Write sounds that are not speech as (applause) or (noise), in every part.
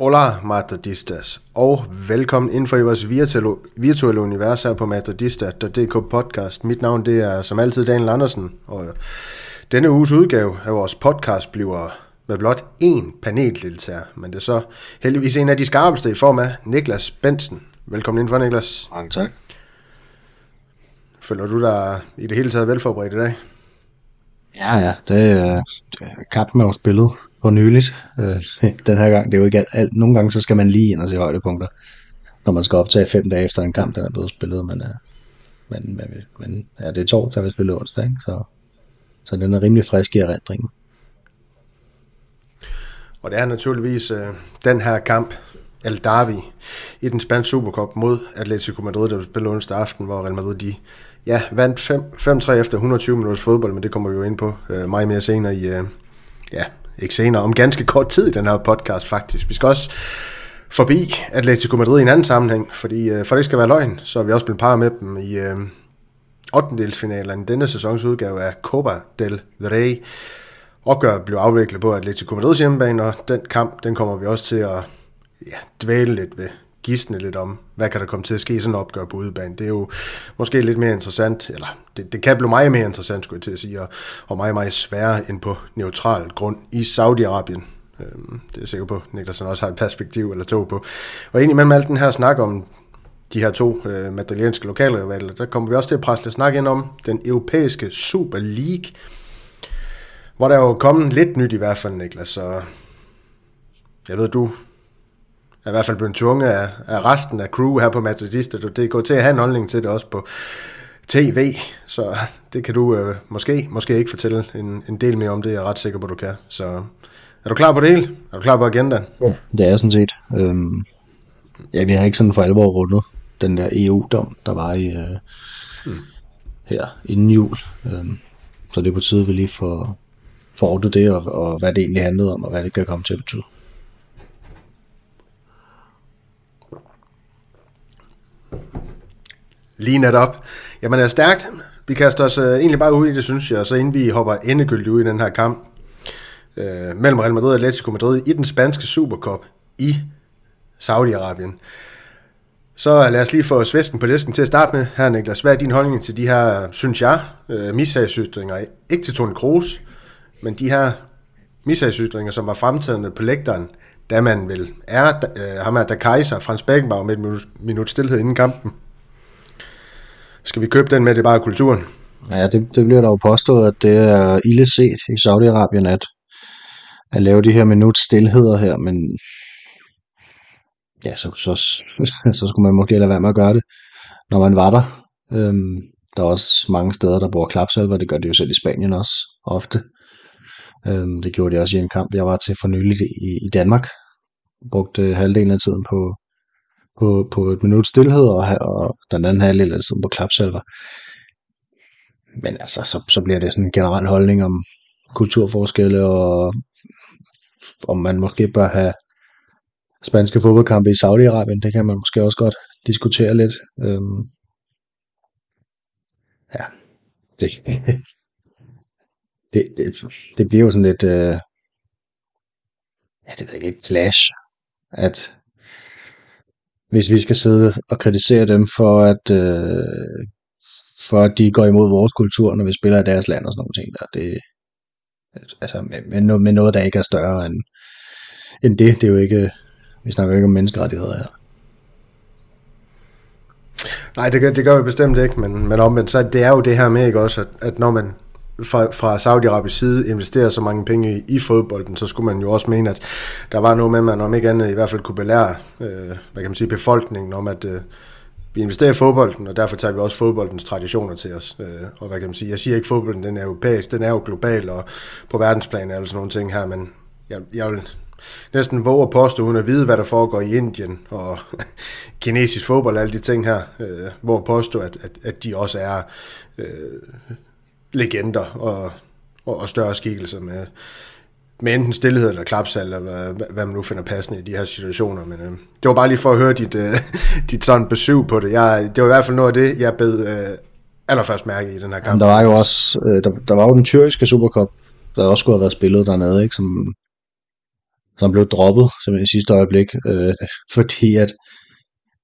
Hola Madridistas, og velkommen ind for i vores virtuelle, virtuelle univers her på madridista.dk podcast. Mit navn det er som altid Daniel Andersen, og denne uges udgave af vores podcast bliver med blot én paneldeltager, men det er så heldigvis en af de skarpeste i form af Niklas Bensen. Velkommen ind for Niklas. Mange tak. Føler du dig i det hele taget velforberedt i dag? Ja, ja, det er, er kampen med vores billede for nyligt. Øh, (laughs) den her gang, det er jo ikke alt, alt. Nogle gange, så skal man lige ind og se højdepunkter, når man skal optage fem dage efter en kamp, den er blevet spillet. Men, øh, men, men, men ja, det er torsdag, vi spiller onsdag, ikke? Så, så den er rimelig frisk i erindringen. Og det er naturligvis øh, den her kamp, El Derby, i den spanske Supercup mod Atletico Madrid, der spiller onsdag aften, hvor Real Madrid de, ja, vandt 5-3 efter 120 minutters fodbold, men det kommer vi jo ind på øh, meget mere senere i, øh, ja, ikke senere, om ganske kort tid i den her podcast faktisk. Vi skal også forbi Atletico Madrid i en anden sammenhæng, fordi øh, for det skal være løgn, så er vi også blevet par med dem i øh, 8. denne sæsons udgave af Copa del Rey. Opgøret blev afviklet på Atletico Madrids hjemmebane, og den kamp, den kommer vi også til at ja, dvæle lidt ved gisne lidt om, hvad kan der komme til at ske i sådan en opgør på udebane. Det er jo måske lidt mere interessant, eller det, det kan blive meget mere interessant, skulle jeg til at sige, og, og meget, meget sværere end på neutral grund i Saudi-Arabien. Øhm, det er jeg sikker på, Niklas også har et perspektiv eller to på. Og egentlig mellem alt den her snak om de her to øh, madrilenske lokalrivaler, der kommer vi også til at presse lidt snak ind om den europæiske Super League, hvor der er jo kommet lidt nyt i hvert fald, Niklas, så jeg ved, du er i hvert fald blevet tvunget af, af resten af crew her på Madridista. Det går til at have en holdning til det også på tv, så det kan du øh, måske, måske ikke fortælle en, en del mere om det, jeg er ret sikker på, du kan. Så er du klar på det hele? Er du klar på agendaen? Ja, det er sådan set. Øhm, ja, vi har ikke sådan for alvor rundet den der EU-dom, der var i øh, hmm. her inden jul. Øhm, så det er på tide, vi lige får, får det, og, og hvad det egentlig handlede om, og hvad det kan komme til at betyde. Lige netop. Jamen er stærkt. Vi kaster os uh, egentlig bare ud i det, synes jeg, så inden vi hopper endegyldigt ud i den her kamp uh, mellem Real Madrid og Atletico Madrid i den spanske Supercup i Saudi-Arabien. Så lad os lige få svesken på listen til at starte med. Her Niklas, hvad er din holdning til de her, synes jeg, øh, uh, mishagsytringer? Ikke til Toni Kroos, men de her mishagsytringer, som var fremtagende på lægteren, da man vil er øh, ham er der Kaiser, Frans Beckenbauer med et minut, minut stillhed inden kampen. Skal vi købe den med, det er bare kulturen? Ja, det, det bliver dog påstået, at det er ille set i Saudi-Arabien, at, at lave de her minut stillheder her, men ja, så, så, (laughs) så skulle man måske lade være med at gøre det, når man var der. Øhm, der er også mange steder, der bruger klapsalver, det gør de jo selv i Spanien også, ofte. Øhm, det gjorde de også i en kamp, jeg var til for nylig i, i Danmark. Brugte halvdelen af tiden på, på, på et minut stillhed, og, og den anden halvdel af sådan på klapsalver. Men altså, så, så bliver det sådan en generel holdning om kulturforskelle, og om man måske bør have spanske fodboldkampe i Saudi-Arabien, det kan man måske også godt diskutere lidt. Øhm, ja, det, (laughs) det, det, det bliver jo sådan lidt, øh, ja, det er ikke et clash, at hvis vi skal sidde og kritisere dem for at, øh, for at de går imod vores kultur, når vi spiller i deres land og sådan nogle ting der. Det, altså, med, med, med noget, der ikke er større end, end det. Det er jo ikke, vi snakker jo ikke om menneskerettigheder her. Nej, det, det gør vi bestemt ikke, men, men omvendt, så det er jo det her med, ikke også, at, at når man fra, fra Saudi-Arabisk side investerer så mange penge i, i fodbolden, så skulle man jo også mene, at der var noget med, at man om ikke andet i hvert fald kunne belære øh, hvad kan man sige, befolkningen om, at øh, vi investerer i fodbolden, og derfor tager vi også fodboldens traditioner til os. Øh, og hvad kan man sige, jeg siger ikke, at fodbolden den er europæisk, den er jo global, og på verdensplan er sådan nogle ting her, men jeg, jeg vil næsten våge at påstå, uden at vide, hvad der foregår i Indien og (laughs) kinesisk fodbold og alle de ting her, øh, hvor at påstå, at, at, at de også er øh, legender og, og, og større skikkelser med, med enten stillhed eller klapsal, eller hvad, hvad man nu finder passende i de her situationer. Men øh, det var bare lige for at høre dit, øh, (laughs) dit sådan besøg på det. Jeg, det var i hvert fald noget af det, jeg bed øh, allerførst mærke i den her kamp. Men der var jo også, øh, der, der var jo den tyrkiske Supercup, der også skulle have været spillet dernede, ikke? Som, som blev droppet som i sidste øjeblik, øh, (laughs) fordi at,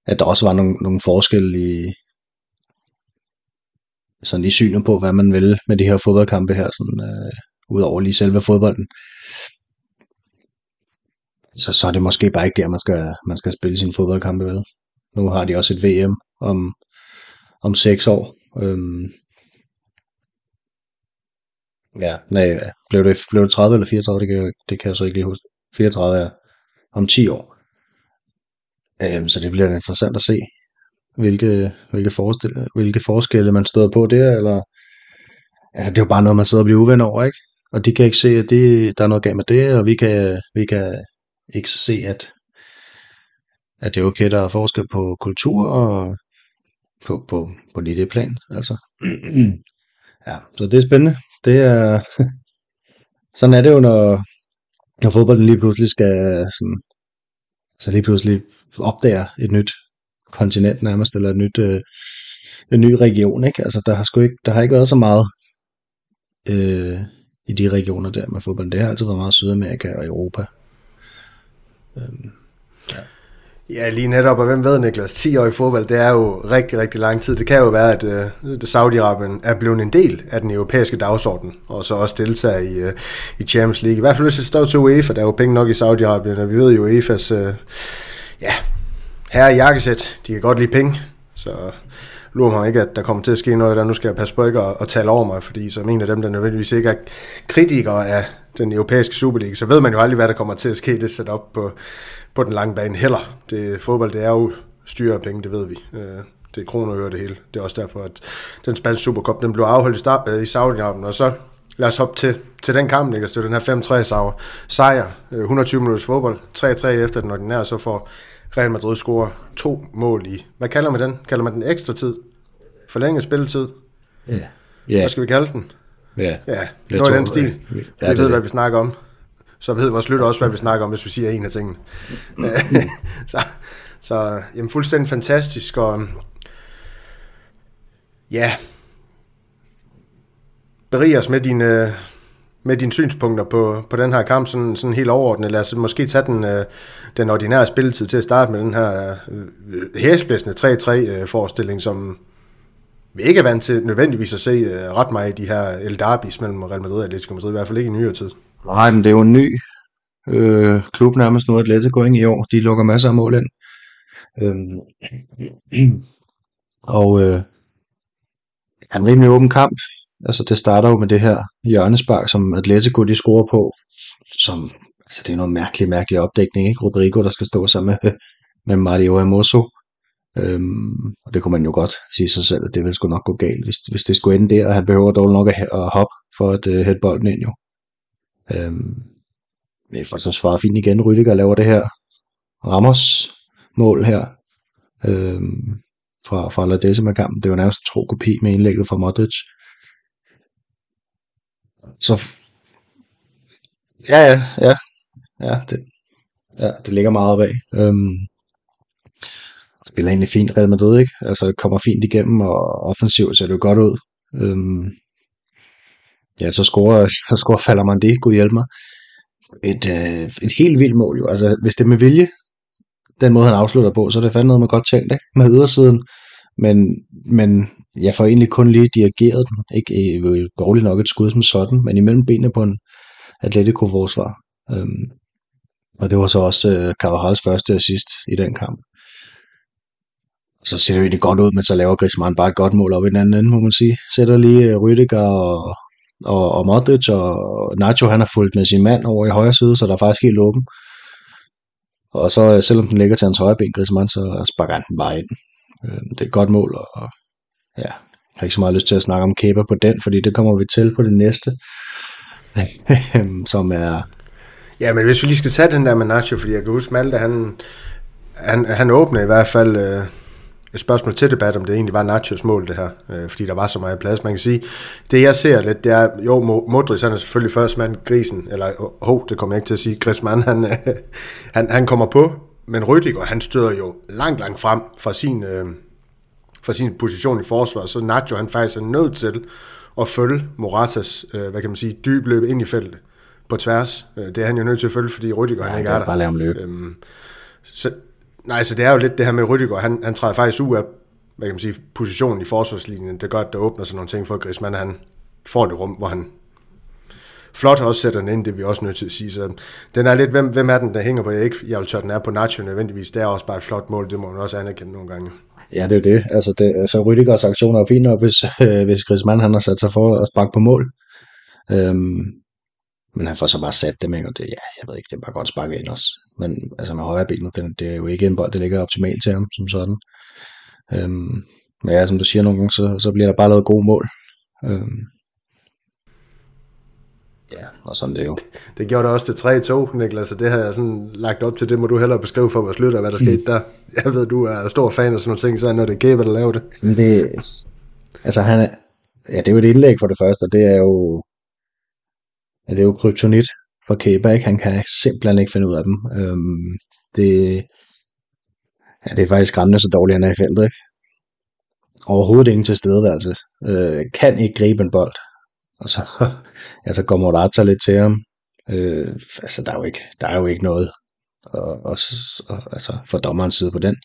at der også var nogle, nogle forskelle i, sådan i synet på, hvad man vil med de her fodboldkampe her, sådan, øh, ud over lige selve fodbolden. Så, så er det måske bare ikke der, man skal, man skal spille sin fodboldkampe, vel? Nu har de også et VM om, om seks år. Øhm, ja, nej, blev det, blev det 30 eller 34, det kan, det kan jeg så ikke lige huske. 34 er om 10 år. Øhm, så det bliver interessant at se, hvilke, hvilke, hvilke forskelle man støder på der, eller altså det er jo bare noget, man sidder og bliver uven over, ikke? Og de kan ikke se, at det, der er noget galt med det, og vi kan, vi kan ikke se, at, at det er okay, der er forskel på kultur og på, på, på lige det plan. Altså. ja, så det er spændende. Det er, (laughs) sådan er det jo, når, når fodbolden lige pludselig skal sådan, så lige pludselig opdager et nyt kontinent nærmest, eller et nyt, øh, en ny region, ikke? Altså, der har, sgu ikke, der har ikke været så meget øh, i de regioner der med fodbold. Det har altid været meget Sydamerika og Europa. Øhm, ja. Ja, lige netop, og hvem ved, Niklas, 10 år i fodbold, det er jo rigtig, rigtig lang tid. Det kan jo være, at øh, Saudi-Arabien er blevet en del af den europæiske dagsorden, og så også deltager i, øh, i Champions League. I hvert fald hvis det står til UEFA, der er jo penge nok i Saudi-Arabien, og vi ved jo, UEFA's Øh, ja, herre i jakkesæt, de kan godt lide penge, så lurer mig ikke, at der kommer til at ske noget der. Nu skal jeg passe på ikke at, at tale over mig, fordi som en af dem, der nødvendigvis ikke er kritikere af den europæiske Superliga, så ved man jo aldrig, hvad der kommer til at ske det setup på, på den lange bane heller. Det, fodbold, det er jo styre af penge, det ved vi. Øh, det er kroner og øre det hele. Det er også derfor, at den spanske Supercup, den blev afholdt i, start, øh, i Saudi-Arabien, og så lad os hoppe til, til den kamp, ikke? Altså, det er den her 5-3 sejr, øh, 120 minutters fodbold, 3-3 efter den ordinære, så får Real Madrid scorer to mål i. Hvad kalder man den? Kalder man den ekstra tid? Forlænget spilletid? Ja. Yeah. Yeah. Hvad skal vi kalde den? Ja. Ja, noget i den stil. Ja, vi ved, hvad vi snakker om. Så ved vores lytter også, hvad vi snakker om, hvis vi siger en af tingene. (laughs) så, så jamen, fuldstændig fantastisk, og ja, berig os med dine, med dine synspunkter på, på den her kamp, sådan, sådan helt overordnet. Lad os måske tage den, øh, den ordinære spilletid til at starte med den her øh, hæsblæsende 3-3-forestilling, øh, som vi ikke er vant til nødvendigvis at se øh, ret meget i de her El Derbis mellem Real Madrid og Atletico Madrid, i hvert fald ikke i nyere tid. Nej, men det er jo en ny øh, klub nærmest nu, Atletico ind i år. De lukker masser af mål ind. Øhm, (clears throat) og øh, er en rimelig åben kamp. Altså det starter jo med det her hjørnespark, som Atletico de scorer på, som altså det er noget mærkelig, mærkelig opdækning, ikke? Rodrigo, der skal stå sammen med, (laughs) med Mario Amoso. Øhm, og det kunne man jo godt sige sig selv, at det ville sgu nok gå galt, hvis, hvis det skulle ende der, og han behøver dog nok at, at hoppe for at uh, hætte bolden ind jo. Øhm, men får så svarer fint igen, Rydiger laver det her Ramos mål her øhm, fra, fra La Decima-kampen. Det var nærmest en tro kopi med indlægget fra Modric. Så ja, ja, ja, ja, det, ja, det ligger meget opad. Øhm, spiller egentlig fint Real Madrid, ikke? Altså kommer fint igennem, og offensivt ser det jo godt ud. Øhm, ja, så scorer, (laughs) så scorer falder man det, gud hjælp mig. Et, øh, et helt vildt mål jo. Altså, hvis det er med vilje, den måde han afslutter på, så er det fandme noget, man godt tænkt, ikke? Med ydersiden. Men, men jeg får egentlig kun lige dirigeret den. Ikke øh, dårligt nok et skud som sådan, men imellem benene på en Atletico-forsvar. Øhm, og det var så også øh, Carvajals første assist i den kamp så ser det egentlig godt ud, men så laver Griezmann bare et godt mål op i den anden ende, må man sige. Sætter lige uh, Rüdiger og, og, og Modric, og Nacho han har fulgt med sin mand over i højre side, så der er faktisk helt åben. Og så øh, selvom den ligger til hans højre ben, Griezmann, så sparker han den bare ind. Øhm, det er et godt mål, og ja, jeg har ikke så meget lyst til at snakke om Kepa på den, fordi det kommer vi til på det næste, (laughs) som er... Ja, men hvis vi lige skal tage den der med Nacho, fordi jeg kan huske, Malte, han, han, han åbner i hvert fald... Øh et spørgsmål til debat, om det egentlig var Nachos mål, det her, øh, fordi der var så meget plads. Man kan sige, det jeg ser lidt, det er, jo, Modric han er selvfølgelig først mand, grisen, eller, ho, oh, det kommer jeg ikke til at sige, Griezmann, han, øh, han, han kommer på, men Rüdiger, han støder jo langt, langt frem fra sin, øh, fra sin position i forsvaret, så Nacho, han faktisk er nødt til at følge Moratas, øh, hvad kan man sige, dyb løb ind i feltet på tværs. Øh, det er han jo nødt til at følge, fordi Rüdiger, ja, han ikke er der. bare lave ham løbe. Øhm, så, nej, så det er jo lidt det her med Rüdiger, han, han træder faktisk ud af hvad kan man sige, positionen i forsvarslinjen. Det gør, at der åbner sig nogle ting for Griezmann, han får det rum, hvor han flot også sætter den ind, det er vi også nødt til at sige. Så den er lidt, hvem, hvem er den, der hænger på? Jeg, ikke, jeg vil tør, den er på Nacho nødvendigvis. Det er også bare et flot mål, det må man også anerkende nogle gange. Ja, det er jo det. Altså, det, altså, så Rüdigers aktioner er fint nok, hvis, øh, hvis Griezmann han har sat sig for at sparke på mål. Øhm, men han får så bare sat dem, ikke? og det, ja, jeg ved ikke, det er bare godt sparket ind også. Men altså med højre ben, den, det er jo ikke en bold, det ligger optimalt til ham, som sådan. Øhm, men ja, som du siger nogle gange, så, så bliver der bare lavet gode mål. Øhm, ja, og sådan det er jo. Det gjorde det også til 3-2, Niklas, og det har jeg sådan lagt op til, det må du hellere beskrive for vores lytter, hvad der mm. skete der. Jeg ved, du er stor fan af sådan nogle ting, så når det er der laver det. Men det, altså han er, ja, det er jo et indlæg for det første, og det er jo, ja, det er jo kryptonit for Kæber, ikke? Han kan simpelthen ikke finde ud af dem. Øhm, det, ja, det er faktisk skræmmende, så dårligt han er i feltet, ikke? Overhovedet ingen tilstedeværelse. Øh, kan ikke gribe en bold. Og så, (laughs) ja, så går Morata lidt til ham. Øh, altså, der er, jo ikke, der er jo ikke noget og, og, og, altså, for dommerens side på den.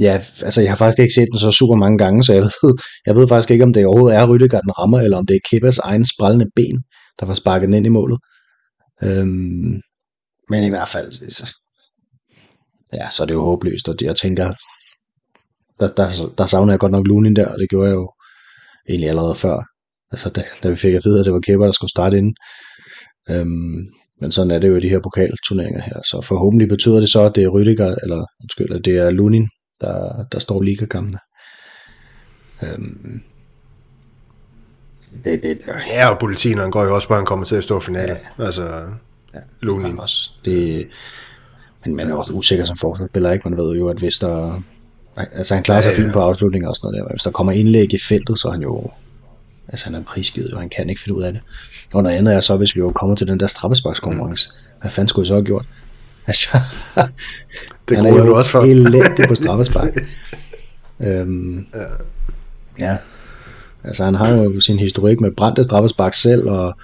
Ja, altså jeg har faktisk ikke set den så super mange gange, så jeg (laughs) ved, jeg ved faktisk ikke, om det overhovedet er Rydiger, den rammer, eller om det er Kepas egen sprællende ben, der var sparket den ind i målet. Øhm, men i hvert fald, så, ja, så er det jo håbløst, og det, jeg tænker, der, der, der savner jeg godt nok Lunin der, og det gjorde jeg jo egentlig allerede før. Altså, da, da vi fik at vide, at det var Kepa, der skulle starte ind. Øhm, men sådan er det jo i de her pokalturneringer her. Så forhåbentlig betyder det så, at det er Rydiger, eller undskyld, at det er Lunin, der, der står ligakampene. Øhm, det, det, ja, og politineren går jo også på, at han kommer til at stå i finale. Ja. Altså, ja, Lunin. Også. Det, men man er også usikker som forsvarsspiller, ikke? Man ved jo, at hvis der... Altså han klarer sig ja, ja. fint på afslutninger og sådan noget der. Hvis der kommer indlæg i feltet, så er han jo... Altså han er prisgivet, og han kan ikke finde ud af det. Og noget andet er så, hvis vi jo kommer til den der straffesparkskonkurrence. Hvad fanden skulle jeg så have gjort? (laughs) Altså, det han er jo også for. elendig på (laughs) straffespark. øhm, ja. ja. Altså han har jo sin historik med brændte straffespark selv, og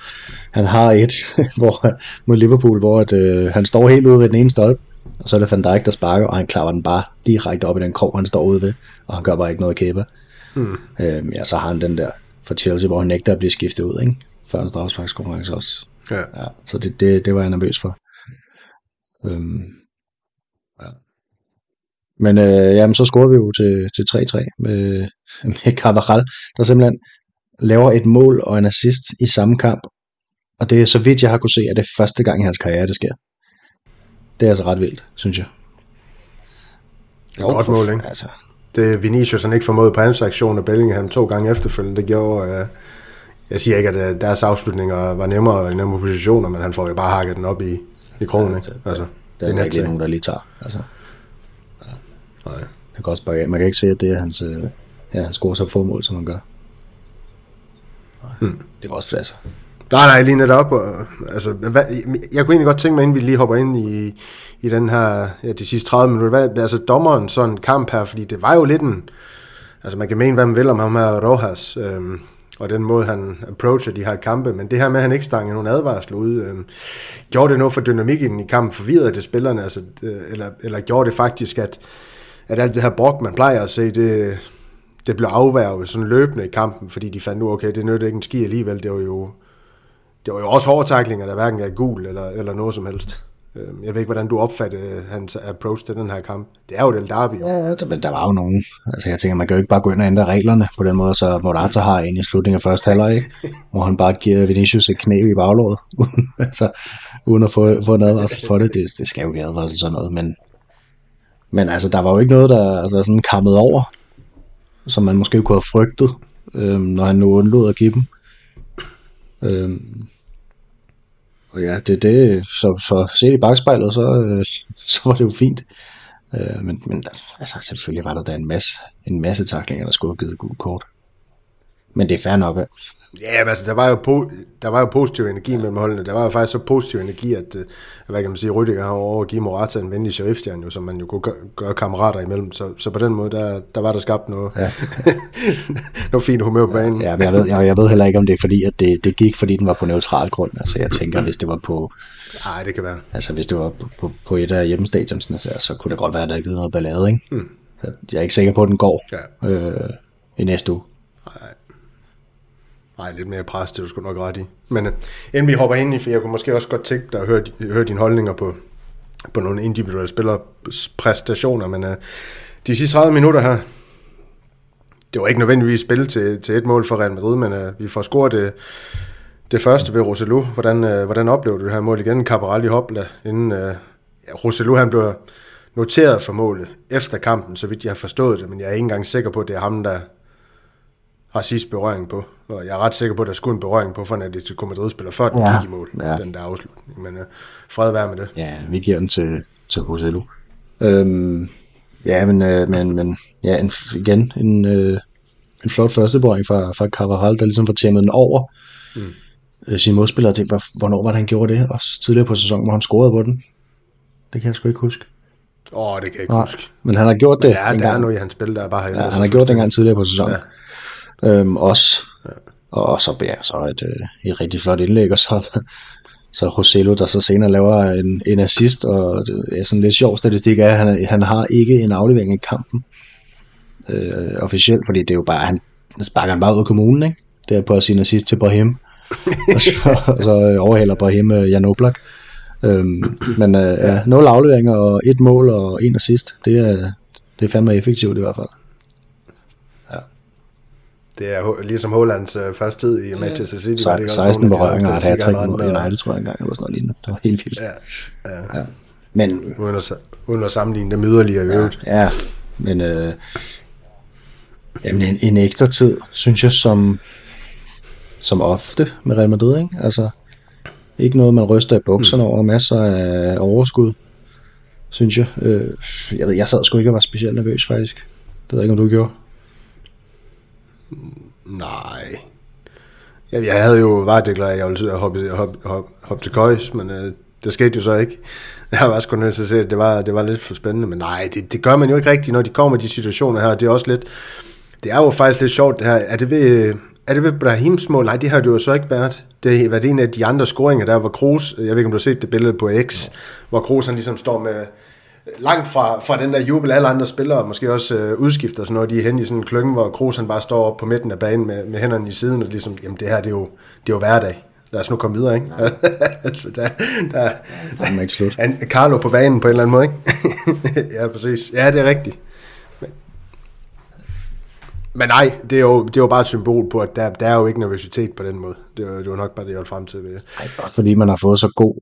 han har et (laughs) hvor, mod Liverpool, hvor at, øh, han står helt ude ved den ene stolpe, og så er det Van Dijk, der sparker, og han klarer den bare direkte op i den krog, han står ude ved, og han gør bare ikke noget kæbe. Hmm. Øhm, ja, så har han den der for Chelsea, hvor han nægter at blive skiftet ud, ikke? Før en straffesparkskonkurrence også. Ja. ja. så det, det, det var jeg nervøs for. Øhm, ja. Men øh, jamen, så scorer vi jo til, til 3-3 med, (laughs) med Carvajal, der simpelthen laver et mål og en assist i samme kamp. Og det er så vidt jeg har kunne se, at det er første gang i hans karriere, det sker. Det er altså ret vildt, synes jeg. Jo, godt mål, ikke? Altså. Det Vinicius han ikke formået på hans aktion, og Bellingham to gange efterfølgende, det gjorde... Uh, jeg siger ikke, at øh, deres afslutninger var nemmere i nemmere positioner, men han får jo bare hakket den op i, i krogen, ja, ikke? Altså, det er, det er ikke nogen, der lige tager. Altså. Ja. Nej. Det kan også bare, man kan ikke se, at det er hans, øh, ja, han scorer så få mål, som han gør. Nej. Hmm. Det var også flasser. Nej, nej, lige netop. Og, altså, hvad, jeg kunne egentlig godt tænke mig, inden vi lige hopper ind i, i den her, ja, de sidste 30 minutter, hvad, altså dommeren sådan kamp her, fordi det var jo lidt en, altså man kan mene, hvad man vil om ham her Rojas, øhm, og den måde, han approacher de her kampe, men det her med, at han ikke stangede nogen advarsel ud, øhm, gjorde det noget for dynamikken i kampen, forvirrede det spillerne, altså, øh, eller, eller gjorde det faktisk, at, at alt det her brok, man plejer at se, det, det blev afværget sådan løbende i kampen, fordi de fandt nu, okay, det nytter ikke en ski alligevel, det var jo det var jo også hårde taklinger, der hverken er gul eller, eller noget som helst. Øhm, jeg ved ikke, hvordan du opfattede hans approach til den her kamp. Det er jo Del Derby. Jo. Ja, men der var jo nogen. Altså jeg tænker, man kan jo ikke bare gå ind og ændre reglerne på den måde, så Morata har en i slutningen af første halvleg, (laughs) hvor han bare giver Vinicius et knæ i baglåret, (laughs) altså, uden at få, få en advarsel for det. det. Det skal jo ikke advarsel sådan noget, men, men altså, der var jo ikke noget, der altså, sådan kammet over, som man måske kunne have frygtet, øhm, når han nu undlod at give dem. Øhm, og ja, det det, så, så set i bagspejlet, så, øh, (laughs) så var det jo fint. Øh, men, men altså, selvfølgelig var der da en masse, en masse taklinger, der skulle have givet gul kort. Men det er fair nok. Ja, men altså, der var jo, po- der var jo positiv energi mellem holdene. Der var jo faktisk så positiv energi, at, øh, hvad kan man sige, Rüdiger har over at give Morata en venlig sheriff jo, som man jo kunne gøre, gøre kammerater imellem. Så, så på den måde, der, der var der skabt noget, ja. (laughs) noget fint humør på banen. Ja, men jeg ved, jeg, jeg ved heller ikke, om det er fordi, at det, det gik, fordi den var på neutral grund. Altså, jeg tænker, hvis det var på... Nej, det kan være. Altså, hvis det var på, på, på et af hjemmestadionsene, så, så kunne det godt være, at der ikke noget ballade, ikke? Mm. Jeg er ikke sikker på, at den går ja. øh, i næste uge. Nej. Nej, lidt mere pres, det er du sgu nok ret i. Men uh, inden vi hopper ind i, for jeg kunne måske også godt tænke dig at høre, høre dine holdninger på, på nogle individuelle spillerpræstationer, men uh, de sidste 30 minutter her, det var ikke nødvendigvis spil til, til et mål for Real Madrid, men uh, vi får scoret det, det første ved Roselu. Hvordan, uh, hvordan oplevede du det her mål igen? Caparelli Hopla, inden uh, ja, Roselu han blev noteret for målet efter kampen, så vidt jeg har forstået det, men jeg er ikke engang sikker på, at det er ham, der, har sidst berøring på. Og jeg er ret sikker på, at der skulle en berøring på, for at Atletico Madrid spiller før den ja, gik i mål, ja. den der afslutning. Men uh, fred være med det. Ja, vi giver den til, til Roselu. Øhm, ja, men, øh, men, men ja, en, igen en, øh, en flot første berøring fra, fra Carvajal, der ligesom får tæmmet den over mm. øh, sin modspiller. Det var, hvornår var det, han gjorde det? Også tidligere på sæsonen, hvor han scorede på den. Det kan jeg sgu ikke huske. Åh, oh, det kan jeg ikke Nej, huske. Men han har gjort det. Men der, er, der er noget i hans spil, der er bare Ja, han har gjort det en gang tidligere på sæsonen. Ja øhm, også. Ja. Og så, ja, så et, øh, et rigtig flot indlæg, og så, så Roselo, der så senere laver en, en assist, og det er sådan lidt sjov statistik er, at han, han har ikke en aflevering i kampen øh, officielt, fordi det er jo bare, han sparker han bare ud af kommunen, ikke? Det er på sin assist til Brahim, (laughs) og så, og så overhælder Brahim øh, Jan Oblak. Øhm, men øh, ja, nul afleveringer og et mål og en assist, det er, det er fandme effektivt i hvert fald. Det er ligesom Hollands øh, første tid i Manchester City. Så, det 16 berøringer og et hat mod United, tror jeg engang, eller sådan noget lignende. Det var helt vildt. Ja, ja. ja. Men, uden, at, uden at sammenligne dem yderligere i øvrigt. Ja, ja, men øh, jamen, en, en ekstra tid, synes jeg, som, som ofte med Real Madrid, ikke? Altså, ikke noget, man ryster i bukserne mm. over, masser af overskud, synes jeg. Øh, jeg ved, jeg sad sgu ikke og var specielt nervøs, faktisk. Det ved jeg ikke, om du gjorde. Nej. Jeg, jeg havde jo varedeklareret, at jeg ville hoppe, hoppe, hoppe, hoppe til køjs, men øh, det skete jo så ikke. (laughs) Jeg var sgu nødt til at se, at det var, det var lidt for spændende, men nej, det, det gør man jo ikke rigtigt, når de kommer i de situationer her. Det er også lidt, det er jo faktisk lidt sjovt det her. Er det ved, er det ved Brahims mål? Nej, det har det jo så ikke været. Det har været en af de andre scoringer, der var Kroos, jeg ved ikke, om du har set det billede på X, hvor Kroos han ligesom står med, langt fra, fra den der jubel, alle andre spillere, måske også øh, udskifter, så når de er hen i sådan en klønge, hvor Kroos han bare står op på midten af banen med, med hænderne i siden, og ligesom, jamen det her, det er jo, det er jo hverdag. Lad os nu komme videre, ikke? (laughs) altså, der, der, der, er ikke slut. En, Carlo på banen på en eller anden måde, ikke? (laughs) ja, præcis. Ja, det er rigtigt. Men, men nej, det er, jo, det er jo bare et symbol på, at der, der er jo ikke nervøsitet på den måde. Det det var nok bare det, jeg frem til. Ved. Ej, bare fordi man har fået så god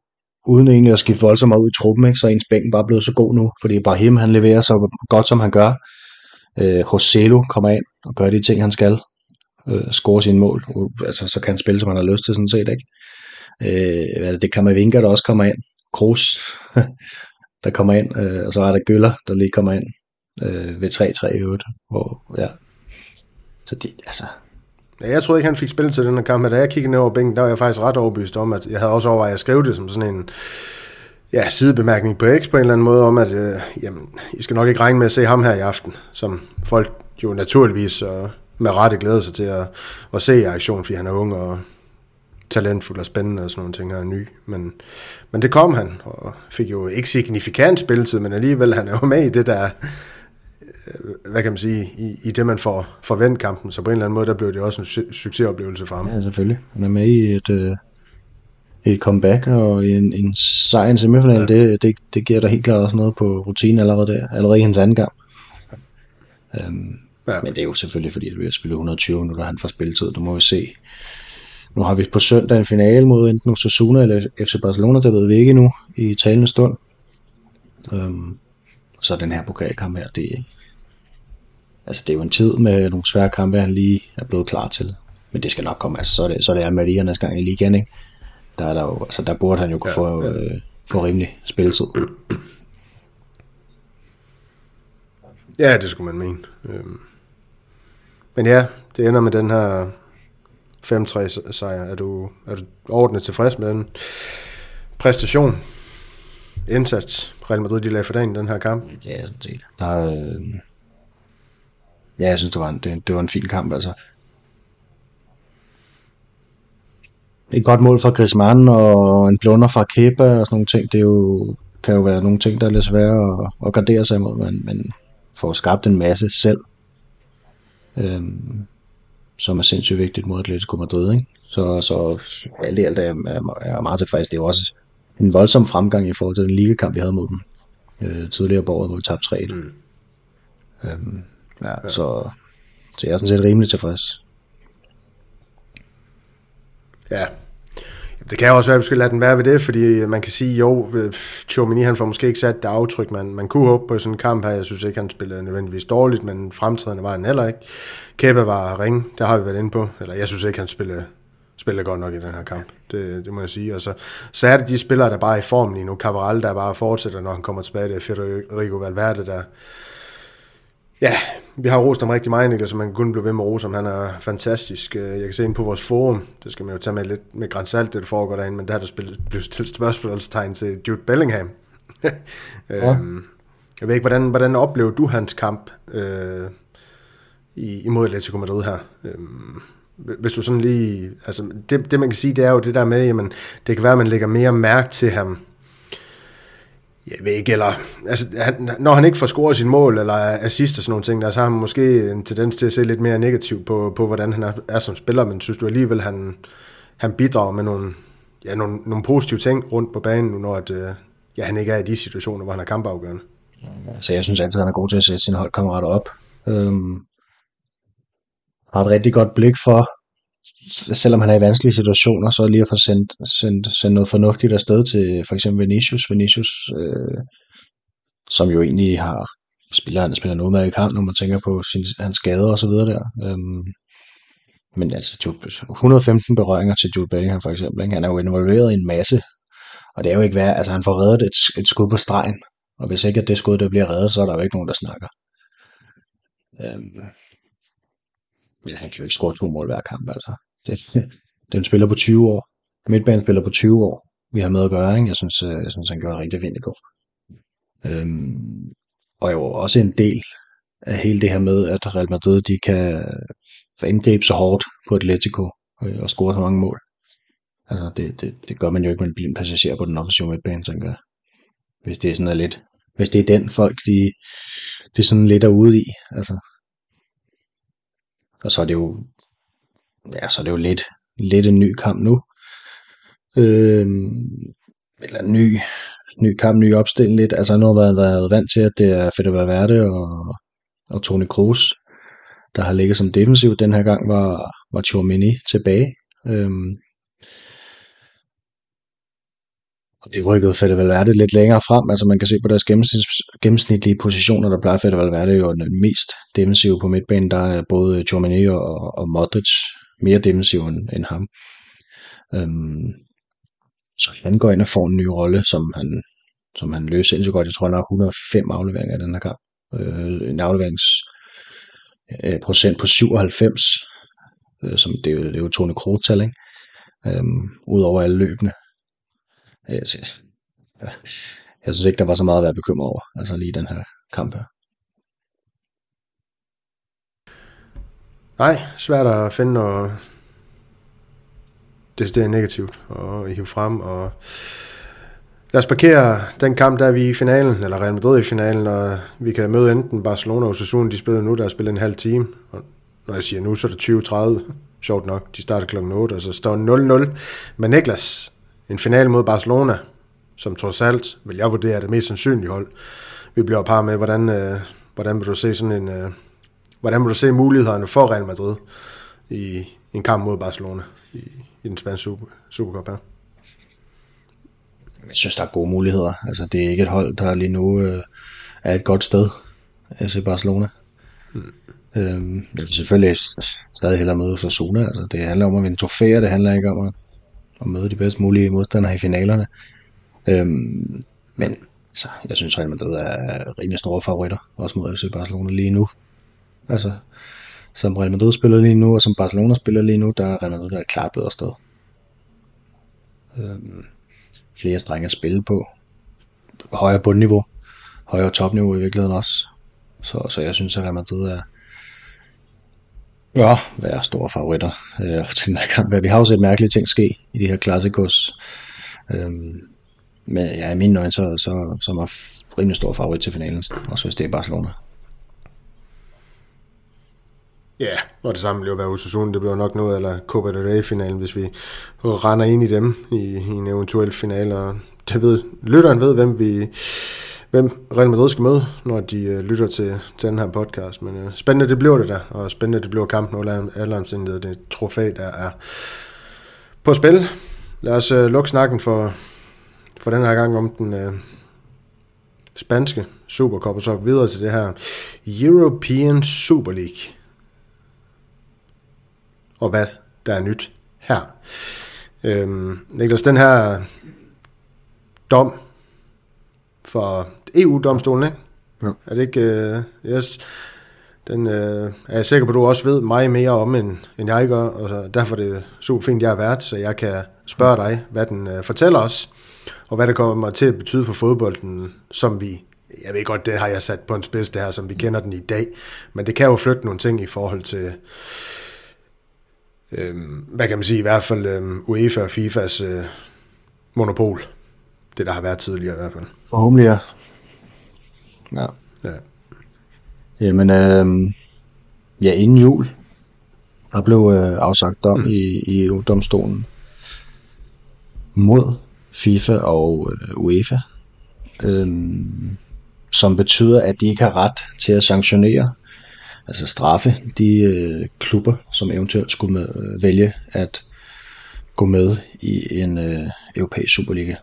uden egentlig at skifte voldsomt meget ud i truppen, ikke? så er ens bænk bare blevet så god nu, fordi Brahim han leverer så godt, som han gør. Øh, Joselo kommer ind og gør de ting, han skal. Øh, score sine mål. Altså, så kan han spille, som han har lyst til, sådan set. Ikke? Øh, hvad det det, man vinke, der også kommer ind. Kroos, (laughs) der kommer ind. Øh, og så er der Gøller, der lige kommer ind øh, ved 3-3 i øvrigt. Hvor, ja. Så det, altså, Ja, jeg troede ikke, han fik spillet til den her kamp, men da jeg kiggede ned over bænken, der var jeg faktisk ret overbevist om, at jeg havde også overvejet at skrive det som sådan en ja, sidebemærkning på X på en eller anden måde, om at øh, jamen, I skal nok ikke regne med at se ham her i aften, som folk jo naturligvis og med rette glæder sig til at, at se i aktion, fordi han er ung og talentfuld og spændende og sådan nogle ting, og er ny. Men, men det kom han, og fik jo ikke signifikant spilletid, men alligevel han er jo med i det der hvad kan man sige, i, i det, man får forventet kampen. Så på en eller anden måde, der blev det også en su- succesoplevelse for ham. Ja, selvfølgelig. Han er med i et, øh, et comeback og en, en sejr i semifinal. Ja. Det, det, det giver der helt klart også noget på rutinen allerede der. Allerede i hans anden gang. Um, ja. Men det er jo selvfølgelig, fordi det bliver spillet 120 minutter, han får spilletid. Du må vi se. Nu har vi på søndag en finale mod enten Osasuna eller FC Barcelona, der ved vi ikke nu i talende stund. Um, så den her pokalkamp her, det, altså det er jo en tid med nogle svære kampe, han lige er blevet klar til. Men det skal nok komme, altså så er det, så er det Maria næste gang i ligaen, ikke? Der, er der, jo, altså der burde han jo kunne ja, få, ja. Øh, få rimelig spilletid. Ja, det skulle man mene. Øhm. Men ja, det ender med den her 5-3 sejr. Er du, er du ordentligt tilfreds med den præstation, indsats, Real Madrid de lagde for dagen i den her kamp? Ja, sådan set. Der, øh... Ja, jeg synes, det var en, det, det var en fin kamp. Altså. Et godt mål fra Griezmann og en blunder fra Kepa og sådan nogle ting, det er jo, kan jo være nogle ting, der er lidt svære at, at gardere sig imod, men, men får skabt en masse selv, øhm, som er sindssygt vigtigt mod Atletico Madrid. Ikke? Så, så alt i alt er jeg meget tilfreds. Det er jo også en voldsom fremgang i forhold til den ligekamp, vi havde mod dem øh, tidligere på året, hvor vi tabte 3 mm. øhm, ja. Så, så jeg er sådan set rimelig tilfreds. Ja, det kan også være, at vi skal lade den være ved det, fordi man kan sige, jo, Chomini han får måske ikke sat det aftryk, man, man kunne håbe på sådan en kamp her. Jeg synes ikke, han spillede nødvendigvis dårligt, men fremtiden var han heller ikke. Kæppe var ring, der har vi været inde på. Eller jeg synes ikke, han spillede, spillede godt nok i den her kamp. Det, det må jeg sige. Og så, så er det de spillere, der bare er i form lige nu. Cabral, der bare fortsætter, når han kommer tilbage. Det er Federico Valverde, der, Ja, vi har rost ham rigtig meget, Niklas, så man kan kun blive ved med at rose ham. Han er fantastisk. Øh, jeg kan se ind på vores forum, det skal man jo tage med lidt med grænsalt, det der foregår derinde, men der er der spillet, blevet stillet spørgsmålstegn til Jude Bellingham. (laughs) ja. øhm, jeg ved ikke, hvordan, hvordan oplever du hans kamp øh, i, imod Atletico Madrid her? Øhm, hvis du sådan lige, altså det, det man kan sige, det er jo det der med, jamen det kan være, at man lægger mere mærke til ham, jeg ved ikke, eller altså, han, når han ikke får scoret sin mål, eller assist og sådan nogle ting, der, så har han måske en tendens til at se lidt mere negativt på, på hvordan han er, er som spiller, men synes du alligevel, han, han bidrager med nogle, ja, nogle, nogle positive ting rundt på banen, nu når at, øh, ja, han ikke er i de situationer, hvor han er kampafgørende? Altså, jeg synes altid, han er god til at sætte sine holdkammerater op. Øhm, har et rigtig godt blik for, selvom han er i vanskelige situationer, så lige at få sendt, sendt, sendt noget fornuftigt afsted til for eksempel Vinicius. Vinicius, øh, som jo egentlig har spiller, han spiller noget med i kamp, når man tænker på sin, hans skader og så videre der. Øhm, men altså, 115 berøringer til Jude Bellingham for eksempel. Ikke? Han er jo involveret i en masse, og det er jo ikke værd, altså han får reddet et, et skud på stregen, og hvis ikke at det skud der bliver reddet, så er der jo ikke nogen, der snakker. Øhm, men han kan jo ikke score to mål hver kamp, altså. Det, (laughs) den spiller på 20 år. Midtbanen spiller på 20 år. Vi har med at gøre, ikke? Jeg synes, øh, jeg synes han gjorde det rigtig fint i går. Øhm, og jo også en del af hele det her med, at Real Madrid de kan øh, angribe så hårdt på Atletico øh, og score så mange mål. Altså, det, det, det gør man jo ikke med en passager på den offensive midtbane, tænker jeg. Hvis det er sådan er lidt, hvis det er den folk, de, de sådan lidt er ude i, altså. Og så er det jo ja, så er det jo lidt, lidt en ny kamp nu. Øh, eller en ny, ny kamp, ny opstilling lidt. Altså nu har været, været vant til, at det er Fede Valverde og, og Toni Kroos, der har ligget som defensiv. Den her gang var, var Chormini tilbage. Øhm, og det rykkede Fede Valverde lidt længere frem. Altså man kan se på deres gennemsnitlige positioner, der plejer Fede Valverde jo den mest defensive på midtbanen. Der er både Chormini og, og Modric mere defensiv end, end ham. Øhm, så han går ind og får en ny rolle, som han, som han løser sindssygt godt. Jeg tror, han har 105 afleveringer i den her kamp. Øh, en afleverings øh, procent på 97, øh, som det, er jo, det er jo Tone Krotal, ikke? Øhm, Udover alle løbende. Øh, altså, så, ja, jeg synes ikke, der var så meget at være bekymret over, altså lige den her kamp her. Nej, svært at finde noget det er negativt og hive frem. Og lad os parkere den kamp, der er vi i finalen, eller Real Madrid i finalen, og vi kan møde enten Barcelona og Osasuna, de spiller nu, der er spillet en halv time. Og når jeg siger nu, så er det 20.30. Sjovt nok, de starter kl. 8, og så står 0-0. Men Niklas, en finale mod Barcelona, som trods alt, vil jeg vurdere, er det mest sandsynlige hold. Vi bliver par med, hvordan, øh, hvordan vil du se sådan en, øh, Hvordan må du se mulighederne for Real Madrid i, en kamp mod Barcelona i, i den spanske super, Supercup her? Jeg synes, der er gode muligheder. Altså, det er ikke et hold, der lige nu øh, er et godt sted, FC Barcelona. Hmm. Øhm, jeg vil selvfølgelig stadig hellere møde for Zona. Altså, det handler om at vinde trofæer, det handler ikke om at, at møde de bedst mulige modstandere i finalerne. Øhm, men altså, jeg synes Real Madrid er rimelig store favoritter, også mod FC Barcelona lige nu. Altså, som Real Madrid spiller lige nu, og som Barcelona spiller lige nu, der er Real Madrid der er klart bedre sted. Øhm, flere strenge at spille på. Højere bundniveau. Højere topniveau i virkeligheden også. Så, så jeg synes, at Real Madrid er, ja, være store favoritter øh, (laughs) til den her kamp. Vi har jo set mærkelige ting ske i de her klassikos. Øhm, men ja, i mine øjne, så, så, så er man rimelig stor favorit til finalen, også hvis det er Barcelona. Ja, og det samme bliver jo være Osasuna. Det bliver nok noget eller Copa del Rey-finalen, hvis vi render ind i dem i, i en eventuel finale. Og det ved, lytteren ved, hvem vi hvem Real Madrid skal møde, når de øh, lytter til, til den her podcast. Men øh, spændende det bliver det der, og spændende det bliver kampen under alle omstændigheder. Det trofæ, der er på spil. Lad os øh, lukke snakken for, for den her gang om den øh, spanske Supercup, og så videre til det her European Super League og hvad der er nyt her. Øhm, Niklas, den her dom for EU-domstolen, ikke? Ja. Er det ikke... Uh, yes, den uh, er jeg sikker på, at du også ved meget mere om, end, end jeg gør, og derfor er det super fint, jeg er vært, så jeg kan spørge dig, hvad den uh, fortæller os, og hvad det kommer til at betyde for fodbolden, som vi jeg ved godt, det har jeg sat på en spids, det her, som vi kender den i dag, men det kan jo flytte nogle ting i forhold til, øh, hvad kan man sige, i hvert fald øh, UEFA og FIFAs øh, monopol. Det, der har været tidligere i hvert fald. Forhåbentlig, ja. Ja. ja. Jamen, øh, ja, inden jul, der blev øh, afsagt dom mm. i, i EU-domstolen mod FIFA og øh, UEFA, øh, som betyder, at de ikke har ret til at sanktionere altså straffe de øh, klubber, som eventuelt skulle med, øh, vælge at gå med i en øh, europæisk Superliga.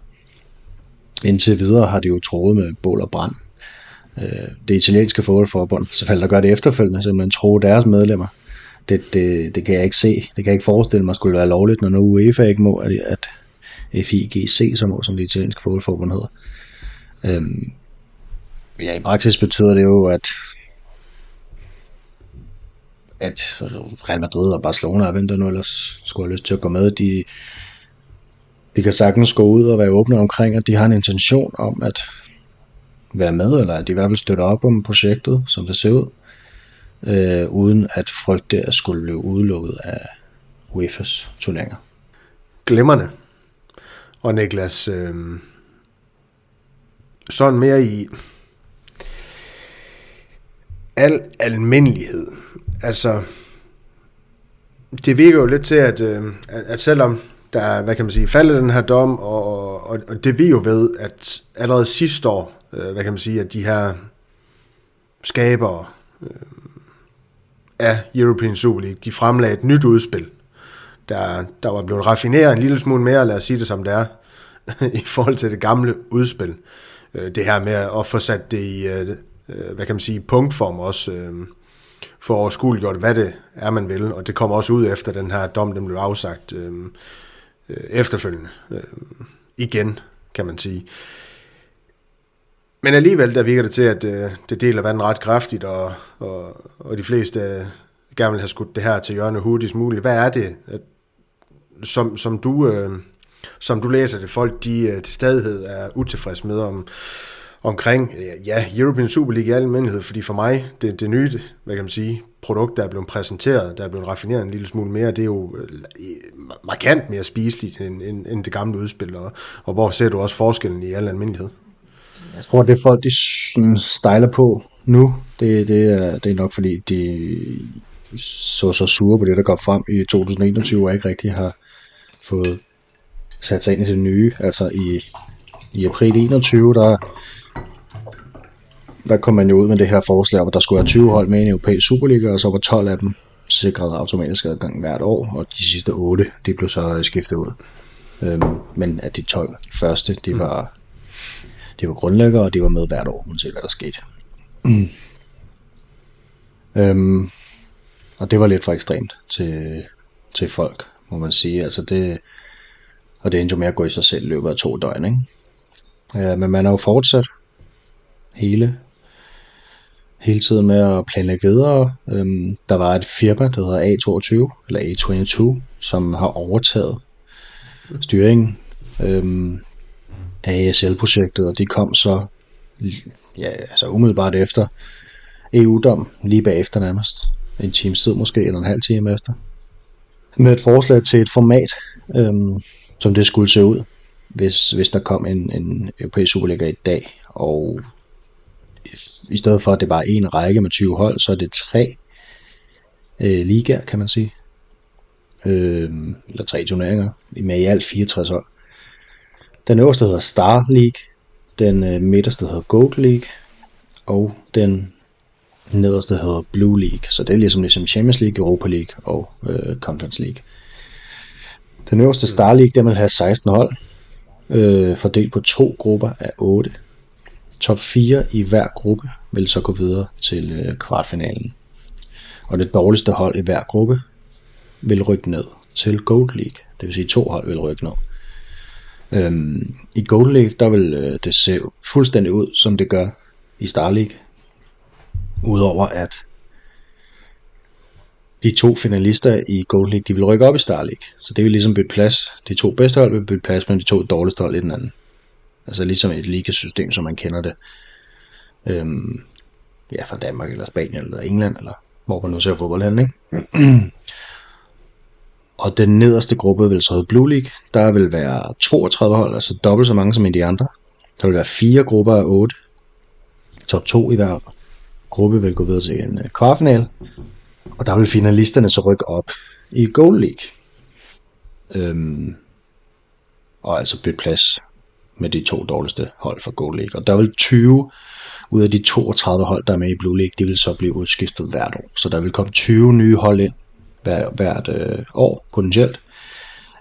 Indtil videre har de jo troet med bål og brand. Øh, det italienske fodboldforbund, selvfølgelig der gør det efterfølgende, så man tror deres medlemmer. Det, det, det kan jeg ikke se. Det kan jeg ikke forestille mig skulle være lovligt, når nu UEFA ikke må, at, at FIGC, som, som det italienske fodboldforbund hedder. Øhm, ja, i praksis betyder det jo, at at Real Madrid og Barcelona, og hvem der nu ellers skulle have lyst til at gå med, de, de kan sagtens gå ud og være åbne omkring, at de har en intention om at være med, eller at de i hvert fald støtter op om projektet, som det ser ud, øh, uden at frygte at skulle blive udelukket af UEFA's turneringer. Glemmerne. Og Niklas, øh, sådan mere i al almindelighed altså, det virker jo lidt til, at, øh, at selvom der er, hvad kan man sige, faldet den her dom, og, og, og det vi jo ved, at allerede sidste år, øh, hvad kan man sige, at de her skabere øh, af European Super League, de fremlagde et nyt udspil, der, der var blevet raffineret en lille smule mere, lad os sige det som det er, (laughs) i forhold til det gamle udspil. Øh, det her med at få sat det i, øh, øh hvad kan man sige, punktform også, øh, for overskueliggjort, hvad det er, man vil. Og det kommer også ud efter den her dom, den blev afsagt øh, øh, efterfølgende. Øh, igen, kan man sige. Men alligevel, der virker det til, at øh, det deler vandet ret kraftigt, og, og, og de fleste øh, gerne vil have skudt det her til hjørne hurtigst muligt. Hvad er det, at, som, som, du, øh, som du læser det, folk de øh, til stadighed er utilfredse med, om, omkring ja, European Super League i almindelighed, fordi for mig, det, det nye, hvad kan man sige, produkt, der er blevet præsenteret, der er blevet raffineret en lille smule mere, det er jo øh, markant mere spiseligt end, end, end det gamle udspil, og, og hvor ser du også forskellen i al almindelighed? Jeg tror, det folk, de stejler på nu, det, det, er, det er nok fordi, de så så sure på det, der går frem i 2021, og ikke rigtig har fået sat sig ind i det nye. Altså i, i april 21, der der kom man jo ud med det her forslag hvor der skulle være 20 hold med i en europæisk Superliga, og så var 12 af dem sikret automatisk adgang hvert år, og de sidste 8, de blev så øh, skiftet ud. Øhm, men at de 12 første, de var, de var grundlæggere, og de var med hvert år, uanset hvad der skete. Mm. Øhm, og det var lidt for ekstremt til, til folk, må man sige. Altså det, og det endte jo med at gå i sig selv i løbet af to døgn. Ikke? Øh, men man har jo fortsat hele, hele tiden med at planlægge videre. Øhm, der var et firma, der hedder A22, eller A22, som har overtaget styringen. Øhm, af ASL-projektet, og de kom så ja, altså umiddelbart efter EU-dom, lige bagefter nærmest, en times tid måske, eller en halv time efter, med et forslag til et format, øhm, som det skulle se ud, hvis, hvis der kom en, en europæisk Superliga i dag, og i stedet for at det bare er en række med 20 hold, så er det tre øh, ligaer, kan man sige. Øh, eller tre turneringer, med i alt 64 hold. Den øverste hedder Star League, den øh, midterste hedder Gold League, og den nederste hedder Blue League. Så det er ligesom, ligesom Champions League, Europa League og øh, Conference League. Den øverste Star League, den vil have 16 hold, øh, fordelt på to grupper af 8. Top 4 i hver gruppe vil så gå videre til øh, kvartfinalen. Og det dårligste hold i hver gruppe vil rykke ned til Gold League. Det vil sige, to hold vil rykke ned. Øhm, I Gold League, der vil øh, det se fuldstændig ud, som det gør i Star League. Udover at de to finalister i Gold League, de vil rykke op i Star League. Så det vil ligesom bytte plads. De to bedste hold vil bytte plads med de to dårligste hold i den anden. Altså ligesom et ligasystem, som man kender det. Øhm, ja, fra Danmark eller Spanien eller England, eller hvor man nu ser fodbold hen, ikke? (clears throat) og den nederste gruppe vil så hedde Blue League. Der vil være 32 hold, altså dobbelt så mange som i de andre. Der vil være fire grupper af otte. Top 2 i hver gruppe vil gå videre til en øh, kvartfinal. Og der vil finalisterne så rykke op i Gold League. Øhm, og altså bytte plads med de to dårligste hold for Gold League. Og der vil 20 ud af de 32 hold, der er med i Blue League, de vil så blive udskiftet hvert år. Så der vil komme 20 nye hold ind hver, hvert øh, år potentielt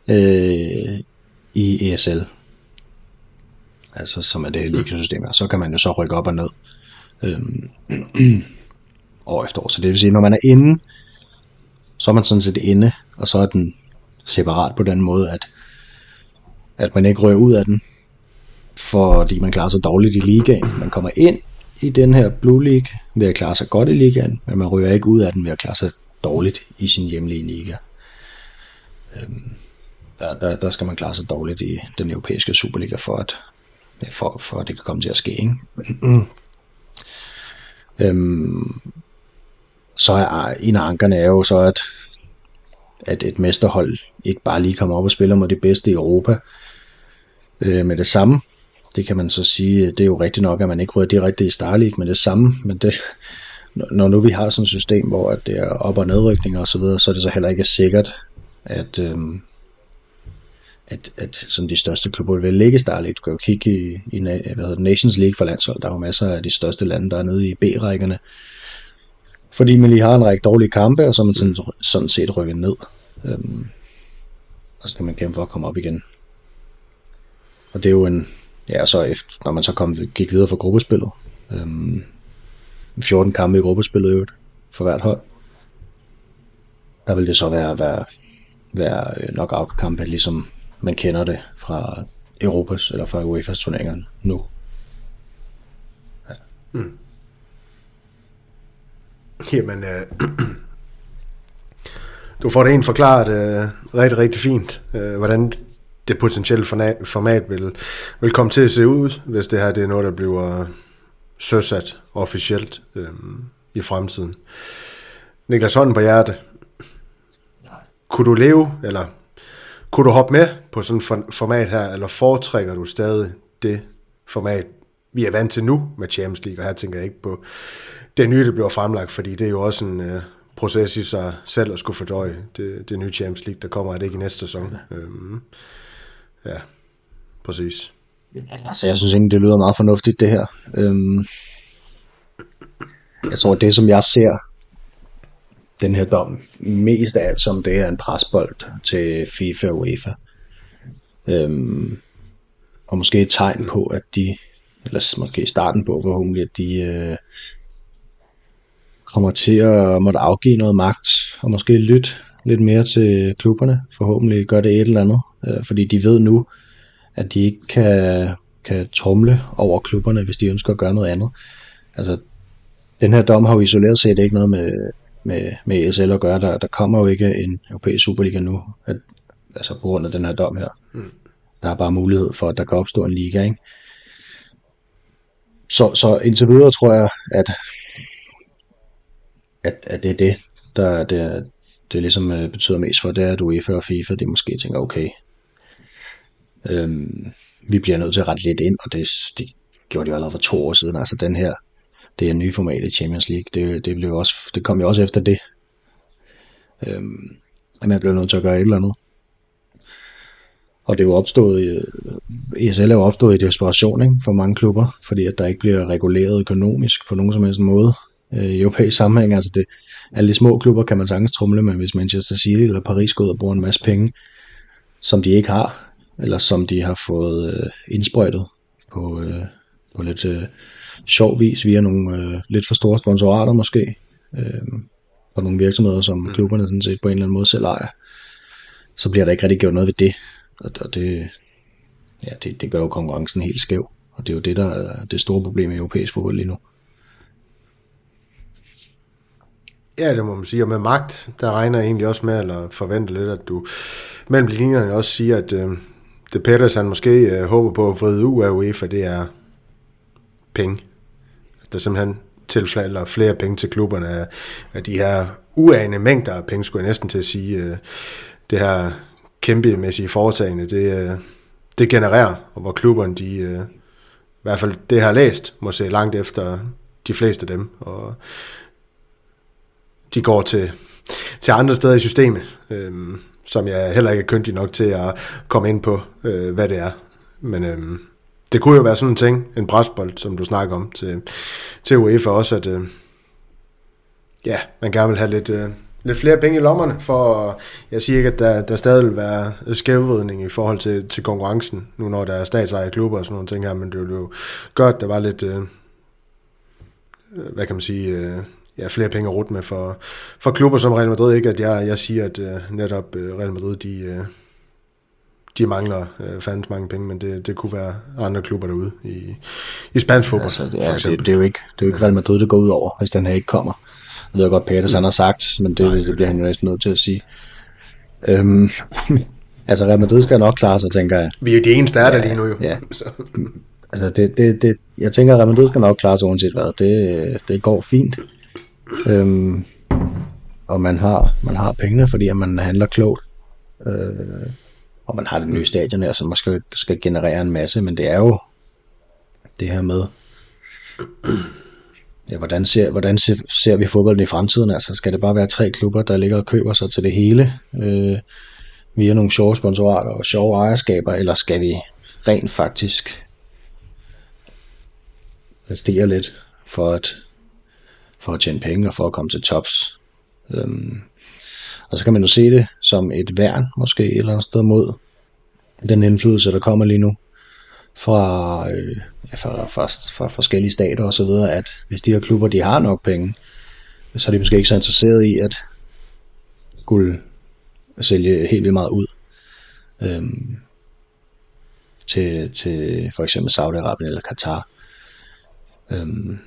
øh, i ESL. Altså som er det ligasystem her. Så kan man jo så rykke op og ned øh, (clears throat) år efter år. Så det vil sige, når man er inde, så er man sådan set inde, og så er den separat på den måde, at, at man ikke rører ud af den, fordi man klarer sig dårligt i ligaen. Man kommer ind i den her Blue League ved at klare sig godt i ligaen, men man ryger ikke ud af den ved at klare sig dårligt i sin hjemlige liga. Øhm, der, der, der skal man klare sig dårligt i den europæiske Superliga for at, for, for at det kan komme til at ske. Ikke? (clears throat) øhm, så er en af ankerne er jo så, at, at et mesterhold ikke bare lige kommer op og spiller mod de bedste i Europa øh, med det samme. Det kan man så sige, øh, det er jo rigtigt nok, at man ikke rører direkte i Star League med det samme, men det, når nu vi har sådan et system, hvor det er op- og nedrykninger og så, videre, så er det så heller ikke sikkert, at, øhm, at, at sådan de største klubber vil ligge i Star League. Du kan jo kigge i, i hvad hedder Nations League for landshold. Der er jo masser af de største lande, der er nede i B-rækkerne. Fordi man lige har en række dårlige kampe, og så er man sådan, sådan set rykket ned. Øhm, og så kan man kæmpe for at komme op igen. Og det er jo en, ja, så efter, når man så kom, gik videre fra gruppespillet, øhm, 14 kampe i gruppespillet øvrigt, for hvert hold. Der vil det så være, være, være knockout-kampe, ligesom man kender det fra Europas eller fra UEFA's turneringer nu. Ja. Mm. Jamen, øh, (clears throat) du får det en forklaret øh, rigtig, rigtig fint, øh, hvordan det potentielle format vil, vil komme til at se ud, hvis det her det er noget, der bliver søsat officielt øh, i fremtiden. Niklas Hånden på hjerte. Kunne du leve, eller kunne du hoppe med på sådan et format her, eller foretrækker du stadig det format, vi er vant til nu med Champions League, og her tænker jeg ikke på det nye, der bliver fremlagt, fordi det er jo også en øh, proces i sig selv at skulle fordøje det, det nye Champions League, der kommer, er det ikke i næste sæson. Ja, øhm, ja præcis. Altså, jeg synes egentlig, det lyder meget fornuftigt, det her. Øhm, jeg tror, det som jeg ser den her dom mest af alt som, det er en presbold til FIFA og UEFA. Øhm, og måske et tegn på, at de, eller måske starten på forhåbentlig, at de øh, kommer til at måtte afgive noget magt, og måske lytte lidt mere til klubberne. Forhåbentlig gør det et eller andet, øh, fordi de ved nu, at de ikke kan kan trumle over klubberne, hvis de ønsker at gøre noget andet. Altså, den her dom har jo isoleret set ikke noget med, med, med ESL at gøre. Der, der kommer jo ikke en europæisk Superliga nu, at, altså på grund af den her dom her. Mm. Der er bare mulighed for, at der kan opstå en liga, ikke? Så, så indtil videre tror jeg, at, at, at det er det, der det, det ligesom øh, betyder mest for, det er, at UEFA og FIFA, de måske tænker, okay, øhm, vi bliver nødt til at rette lidt ind, og det, det gjorde de jo allerede for to år siden, altså den her, det er nye format i Champions League, det, det, blev også, det kom jo også efter det, øhm, at man blev nødt til at gøre et eller andet. Og det er jo opstået, ESL er jo opstået i desperation ikke, for mange klubber, fordi at der ikke bliver reguleret økonomisk på nogen som helst måde øh, i europæisk sammenhæng. Altså det, alle de små klubber kan man sagtens trumle, men hvis Manchester City eller Paris går ud og bruger en masse penge, som de ikke har, eller som de har fået øh, indsprøjtet på, øh, på lidt øh, sjov vis via nogle øh, lidt for store sponsorater måske, øh, og nogle virksomheder, som mm. klubberne sådan set på en eller anden måde selv ejer, så bliver der ikke rigtig gjort noget ved det. Og det, ja, det, det gør jo konkurrencen helt skæv, og det er jo det, der er det store problem i europæisk fodbold lige nu. Ja, det må man sige. Og med magt, der regner jeg egentlig også med, eller forventer lidt, at du mellem linjerne også siger, at øh, det Peters, han måske øh, håber på at få ud af UEFA, det er penge. Der simpelthen tilfælder flere penge til klubberne af, af de her uane mængder af penge, skulle jeg næsten til at sige. Øh, det her kæmpemæssige foretagende, det, øh, det genererer, og hvor klubberne, de, øh, i hvert fald det har læst, må se langt efter de fleste af dem, og de går til, til andre steder i systemet, øh, som jeg heller ikke er køndig nok til at komme ind på, øh, hvad det er. Men øh, det kunne jo være sådan en ting, en presbold, som du snakker om, til, til UEFA også, at øh, ja, man gerne vil have lidt, øh, lidt flere penge i lommerne, for jeg siger ikke, at der, der stadig vil være skævvridning i forhold til, til konkurrencen, nu når der er statsejede klubber og sådan nogle ting her, men det ville jo gøre, at der var lidt, øh, øh hvad kan man sige, øh, ja, flere penge at rute med for, for klubber som Real Madrid. Ikke at jeg, jeg siger, at øh, netop øh, Real Madrid, de, øh, de mangler øh, fandens mange penge, men det, det kunne være andre klubber derude i, i spansk fodbold. Altså, det, er, det, det, er jo ikke, det er jo ikke Real Madrid, det går ud over, hvis den her ikke kommer. Jeg ved godt, Peters han har sagt, men det, Nej, det, det bliver han jo næsten nødt til at sige. Øhm, (laughs) altså Real Madrid skal nok klare sig, tænker jeg. Vi er jo de eneste, der er der lige nu jo. Ja. (laughs) altså det, det, det, jeg tænker, at Real Madrid skal nok klare sig uanset hvad. Det, det går fint. Øhm, og man har, man har pengene, fordi man handler klogt. Øh, og man har det nye stadion her, så man skal, skal generere en masse, men det er jo det her med, ja, hvordan, ser, hvordan ser, ser vi fodbolden i fremtiden? Altså, skal det bare være tre klubber, der ligger og køber sig til det hele, øh, via nogle sjove sponsorater og sjove ejerskaber, eller skal vi rent faktisk præstere lidt for at for at tjene penge og for at komme til tops. Øhm, og så kan man jo se det som et værn, måske et eller andet sted mod den indflydelse, der kommer lige nu fra, øh, fra, fra, fra forskellige stater og så videre, at hvis de her klubber, de har nok penge, så er de måske ikke så interesseret i at skulle sælge helt vildt meget ud øhm, til, til for eksempel Saudi-Arabien eller Katar. Øhm,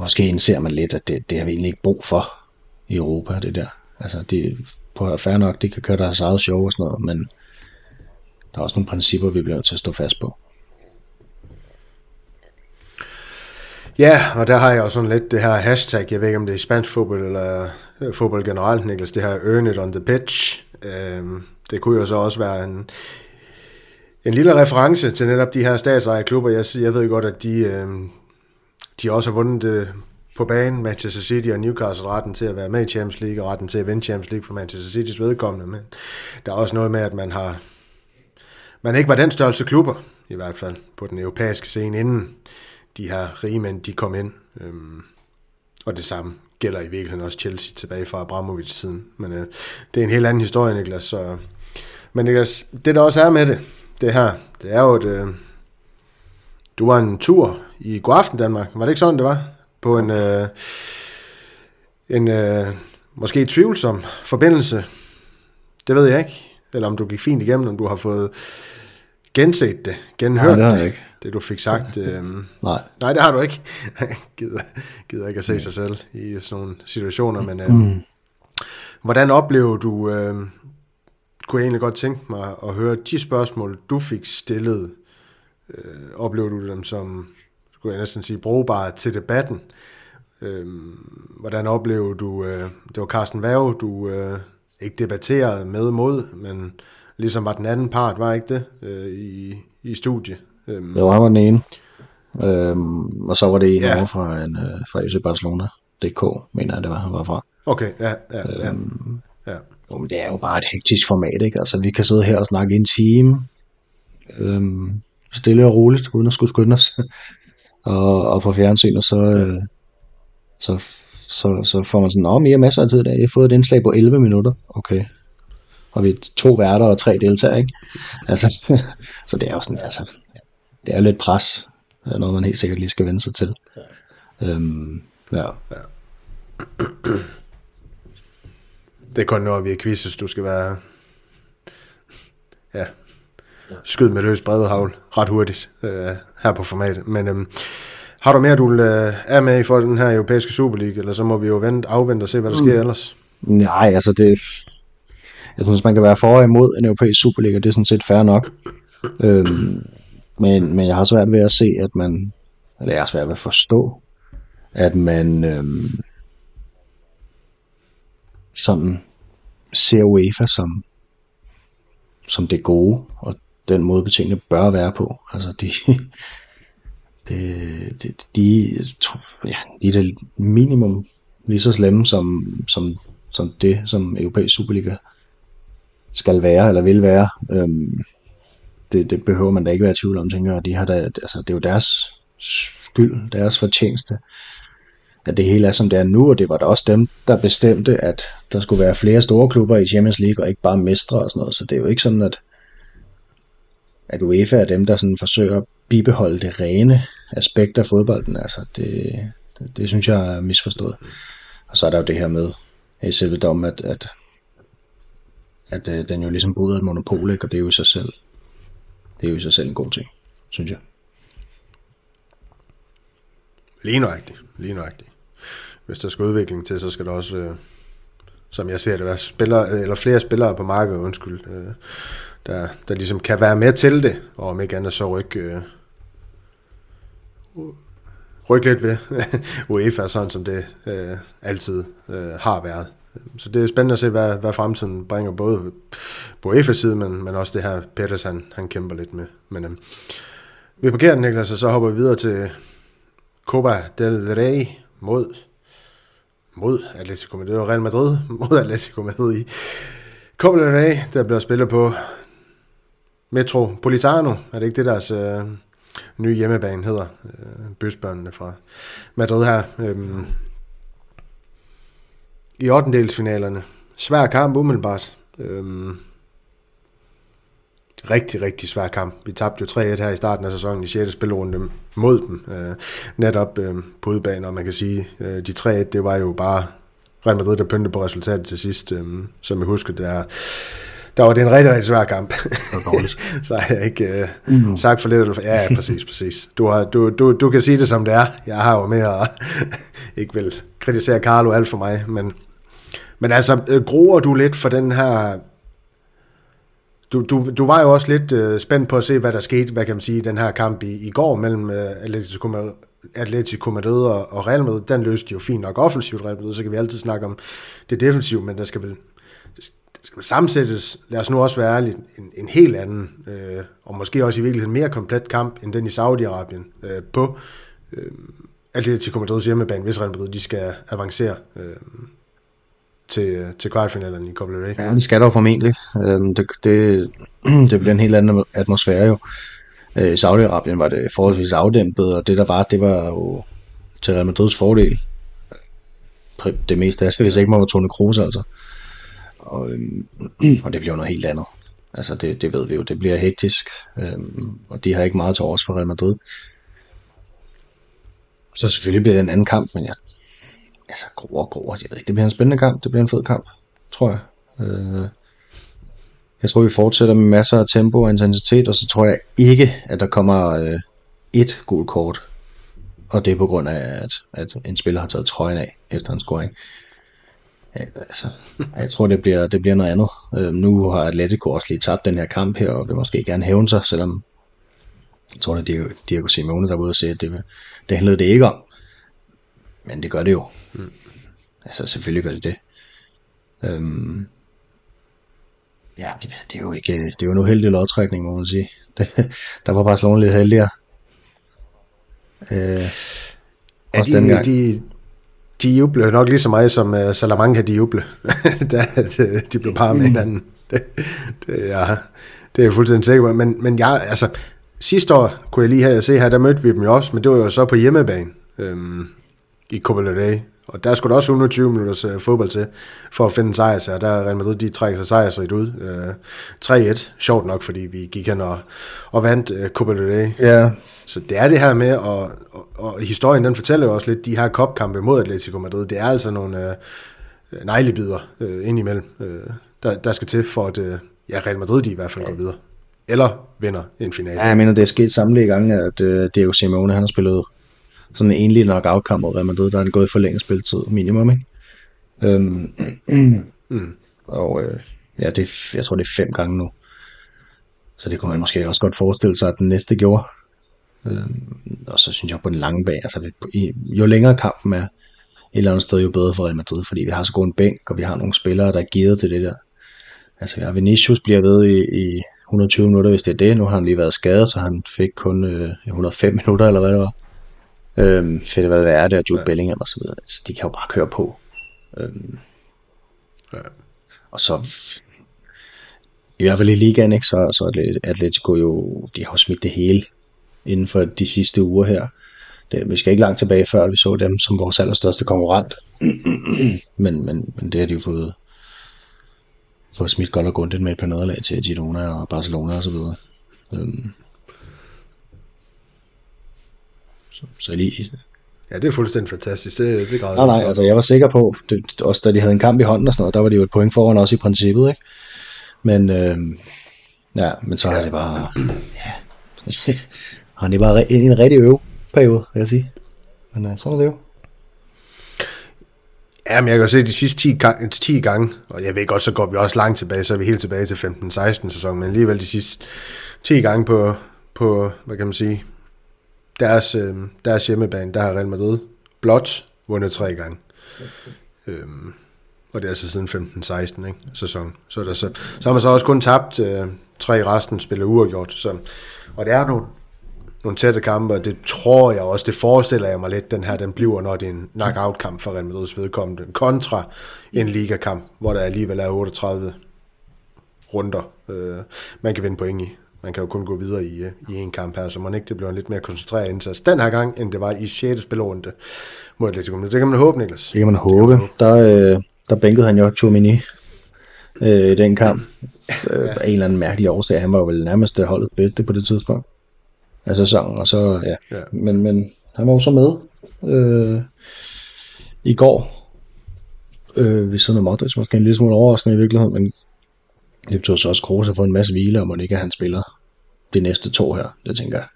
og måske indser man lidt, at det, det har vi egentlig ikke brug for i Europa, det der. Altså, det på fair nok, det kan køre deres eget show og sådan noget, men der er også nogle principper, vi bliver nødt til at stå fast på. Ja, og der har jeg jo sådan lidt det her hashtag, jeg ved ikke om det er spansk fodbold eller øh, fodbold generelt, Niklas, det her earn it on the pitch. Øhm, det kunne jo så også være en, en lille reference til netop de her statsejede klubber. Jeg, jeg ved godt, at de, øhm, de også har vundet øh, på banen, Manchester City og Newcastle retten til at være med i Champions League, og retten til at vinde Champions League for Manchester City's vedkommende, men der er også noget med, at man har man ikke var den størrelse klubber, i hvert fald på den europæiske scene, inden de her rige mænd, de kom ind. Øhm, og det samme gælder i virkeligheden også Chelsea tilbage fra Abramovic siden. Men øh, det er en helt anden historie, Niklas. Så, men Niklas, det der også er med det, det her, det er jo, at øh, du var en tur i Godaften Danmark. Var det ikke sådan, det var? På en, øh, en øh, måske tvivlsom forbindelse. Det ved jeg ikke. Eller om du gik fint igennem, om du har fået genset det, genhørt Nej, det det, ikke. det du fik sagt. øhm, (laughs) Nej. nej, det har du ikke. (laughs) gider, gider ikke at se sig selv i sådan nogle situationer, men øhm, Mm. hvordan oplever du, øhm, kunne jeg egentlig godt tænke mig at høre de spørgsmål, du fik stillet, øh, oplever du dem som, skulle jeg næsten sige, brugbare til debatten? Øhm, hvordan oplever du, øh, det var Carsten Værge, du øh, ikke debatterede med mod, men ligesom var den anden part, var ikke det, øh, i, i studie? Øhm, Det var han var den ene. Øhm, og så var det en Ja. ja. over fra, en, øh, fra FC Barcelona. DK, mener jeg, det var, han var fra. Okay, ja, ja, ja. Øhm, ja. Jo, men det er jo bare et hektisk format, ikke? Altså, vi kan sidde her og snakke i en time, øhm, stille og roligt, uden at skulle skynde os. Og, og på fjernsynet, så, øh, så, så, så får man sådan, om I har masser af tid dag, I har fået et indslag på 11 minutter. Okay. Og vi er to værter og tre deltagere, ikke? Altså, (laughs) så det er jo sådan, altså, det er lidt pres, noget man helt sikkert lige skal vende sig til. Øhm, ja. Det er kun når vi er quizzes, du skal være ja, skyd med løs breddehavl ret hurtigt øh, her på formatet. Men øhm, har du mere, du øh, er med i for den her europæiske Superliga, eller så må vi jo vente, afvente og se, hvad der sker ellers. Nej, altså det... Jeg synes, man kan være for og imod en europæisk Superliga, det er sådan set fair nok. Øhm, men, men jeg har svært ved at se, at man... Eller jeg har svært ved at forstå, at man øhm, sådan ser UEFA som, som det gode, og den måde betingene bør være på. Altså de, det, (laughs) det, de, ja, de er det minimum lige så slemme som, som, som det, som europæisk Superliga skal være, eller vil være. Øhm, det, det behøver man da ikke være i tvivl om, tænker jeg. De har da, altså, det er jo deres skyld, deres fortjeneste, at det hele er, som det er nu, og det var da også dem, der bestemte, at der skulle være flere store klubber i Champions League, og ikke bare mestre og sådan noget. Så det er jo ikke sådan, at, at UEFA er dem, der sådan forsøger at bibeholde det rene aspekt af fodbolden. Altså, det, det, det synes jeg er misforstået. Og så er der jo det her med i selve dommen, at, at, at at den jo ligesom bryder et monopol, ikke? og det er jo i sig selv, det er jo i sig selv en god ting, synes jeg. Lige nøjagtigt, lige nøjagtigt. Hvis der skal udvikling til, så skal der også, øh, som jeg ser det, være spillere, eller flere spillere på markedet, undskyld, øh, der, der ligesom kan være med til det, og om ikke andet så rykke, øh, rykke lidt ved (laughs) UEFA, sådan som det øh, altid øh, har været. Så det er spændende at se, hvad, hvad fremtiden bringer, både på UEFA side, men, men også det her Peters, han, han kæmper lidt med. Men øh, vi parkerer den, Niklas, og så hopper vi videre til Copa del Rey mod mod Atletico Madrid og Real Madrid mod Atletico Madrid i Copa del Rey, der bliver spillet på Metropolitano. Er det ikke det, deres øh, nye hjemmebane hedder? Øh, bøsbørnene fra Madrid her. Øh, I 8. Svær kamp umiddelbart. Øh, rigtig, rigtig svær kamp. Vi tabte jo 3-1 her i starten af sæsonen i 6. spilrunde mod dem. Øh, netop øh, på udbanen, og man kan sige, øh, de 3-1, det var jo bare Real Madrid, der pyntede på resultatet til sidst. Øh, som jeg husker, det er der var det en rigtig, rigtig svær kamp. (laughs) Så har jeg ikke øh, mm. sagt for lidt. Eller for, ja, ja, præcis, præcis. Du, har, du, du, du kan sige det, som det er. Jeg har jo med at (laughs) ikke vil kritisere Carlo alt for mig, men, men altså, øh, groer du lidt for den her du, du, du var jo også lidt øh, spændt på at se, hvad der skete, hvad kan man sige, i den her kamp i, i går mellem øh, Atletico, Madrid, Atletico Madrid og, og Real Madrid. Den løste jo fint nok offensivt Real Madrid, så kan vi altid snakke om det defensive, men der skal vel, skal vel sammensættes, lad os nu også være ærlige, en, en helt anden, øh, og måske også i virkeligheden mere komplet kamp, end den i Saudi-Arabien øh, på øh, Atletico Madrids hjemmebane, hvis Real Madrid de skal avancere. Øh, til, til kvartfinalen i Copa del Rey. Ja, det skal der jo formentlig. Øhm, det, det, (clears throat) det bliver en helt anden atmosfære jo. Øh, I Saudi-Arabien var det forholdsvis afdæmpet, og det der var, det var jo til Real Madrids fordel. Det meste af skal det ikke må være Kroos altså. Og, øhm, (clears throat) og det bliver noget helt andet. Altså det, det ved vi jo, det bliver hektisk, øhm, og de har ikke meget til overs for Real Madrid. Så selvfølgelig bliver det en anden kamp, men jeg, altså grov og grov, jeg ved ikke, det bliver en spændende kamp, det bliver en fed kamp, tror jeg. Øh, Jeg tror, vi fortsætter med masser af tempo og intensitet, og så tror jeg ikke, at der kommer øh, et gult kort. Og det er på grund af, at, at en spiller har taget trøjen af efter en scoring. Ja, altså, jeg tror, det bliver, det bliver noget andet. Øh, nu har Atletico også lige tabt den her kamp her, og vil måske gerne hævne sig, selvom jeg tror, at Diego, Diego Simeone, der var ude og sige, at det, det handlede det ikke om. Men det gør det jo. Mm. Altså, selvfølgelig gør det det. Øhm, ja, det, det, er jo ikke, det er jo en uheldig lodtrækning, må man sige. Det, (laughs) der var Barcelona lidt heldigere. Øh, også de, gang. De, de jubler nok lige så meget, som uh, Salamanca de jubler, (laughs) da de, de blev par med hinanden. Det, det, ja, det er jeg fuldstændig sikker på. Men, men jeg, altså, sidste år kunne jeg lige have se her, der mødte vi dem jo også, men det var jo så på hjemmebane øhm, i Copa del Rey. Og der skulle der også 120 minutters uh, fodbold til, for at finde en sejr. Så der er Real Madrid, de trækker sig sejrsrigt ud. Uh, 3-1, sjovt nok, fordi vi gik hen og, og vandt uh, Copa del Rey. Ja. Så det er det her med, og, og, og historien den fortæller jo også lidt, de her kopkampe mod Atletico Madrid, det er altså nogle uh, neglebider uh, indimellem, uh, der, der skal til for, at uh, ja, Real Madrid de i hvert fald går videre. Eller vinder en finale. Ja, jeg mener, det er sket samtlige gange, at uh, Diego Simeone, han har spillet sådan en enlig knockout-kamp mod Real Madrid, der er han gået for længe spilletid, minimum, ikke? Øhm, (clears throat) mm. Og øh, ja, det er, jeg tror, det er fem gange nu. Så det kunne man måske også godt forestille sig, at den næste gjorde. Øhm, og så synes jeg på den lange bag, altså jo længere kampen er, et eller andet sted jo bedre for Real Madrid, fordi vi har så god en bænk, og vi har nogle spillere, der er givet til det der. Altså ja, Vinicius bliver ved i, i 120 minutter, hvis det er det. Nu har han lige været skadet, så han fik kun øh, 105 minutter, eller hvad det var. Øhm, Fede Valverde og Jude ja. Bellingham og så videre. Altså, de kan jo bare køre på. Øhm, ja. Og så i hvert fald i ligaen, ikke, så, så Atletico jo, de har jo smidt det hele inden for de sidste uger her. Det, vi skal ikke langt tilbage, før vi så dem som vores allerstørste konkurrent. (clears throat) men, men, men det har de jo fået, fået smidt godt og grundigt med et par nederlag til Girona og Barcelona og så videre. Øhm, så, så lige... Ja, det er fuldstændig fantastisk. Det, det nej, nej, altså jeg var sikker på, det, også da de havde en kamp i hånden og sådan noget, der var de jo et point foran også i princippet, ikke? Men, øh, ja, men så ja. (laughs) har det bare, ja, har det bare en, en rigtig øveperiode, vil jeg sige. Men øh, sådan er det jo. Ja, men jeg kan se de sidste 10, gang, 10 gange, og jeg ved godt, så går vi også langt tilbage, så er vi helt tilbage til 15-16 sæson, men alligevel de sidste 10 gange på, på hvad kan man sige, deres, øh, deres hjemmebane, der har Real Madrid blot vundet tre gange. Øhm, og det er altså siden 15-16 ikke, sæson. Så, der, så, så har man så også kun tabt øh, tre resten, spiller uafgjort. Så, og det er nogle, nogle tætte kampe, og det tror jeg også, det forestiller jeg mig lidt, den her, den bliver, når det er en knockout-kamp for Real Madrids vedkommende, kontra en ligakamp, hvor der alligevel er 38 runder, øh, man kan vinde point i. Man kan jo kun gå videre i, øh, i en kamp her, så man ikke det bliver en lidt mere koncentreret indsats den her gang, end det var i 6. spilrunde mod Atletico. Det kan man håbe, Niklas. Det kan man håbe. Man håbe. Der, øh, der bænkede han jo Chomini øh, i den kamp. Øh, ja. En eller anden mærkelig årsag. Han var jo vel nærmest holdet bedste på det tidspunkt af sæsonen. Og så, ja. ja. Men, men han var jo så med øh, i går. Øh, ved siden af Modric. Måske en lille smule overraskende i virkeligheden, men det betyder så også Kroos få en masse hvile, og må ikke han spiller det næste to her, det tænker jeg.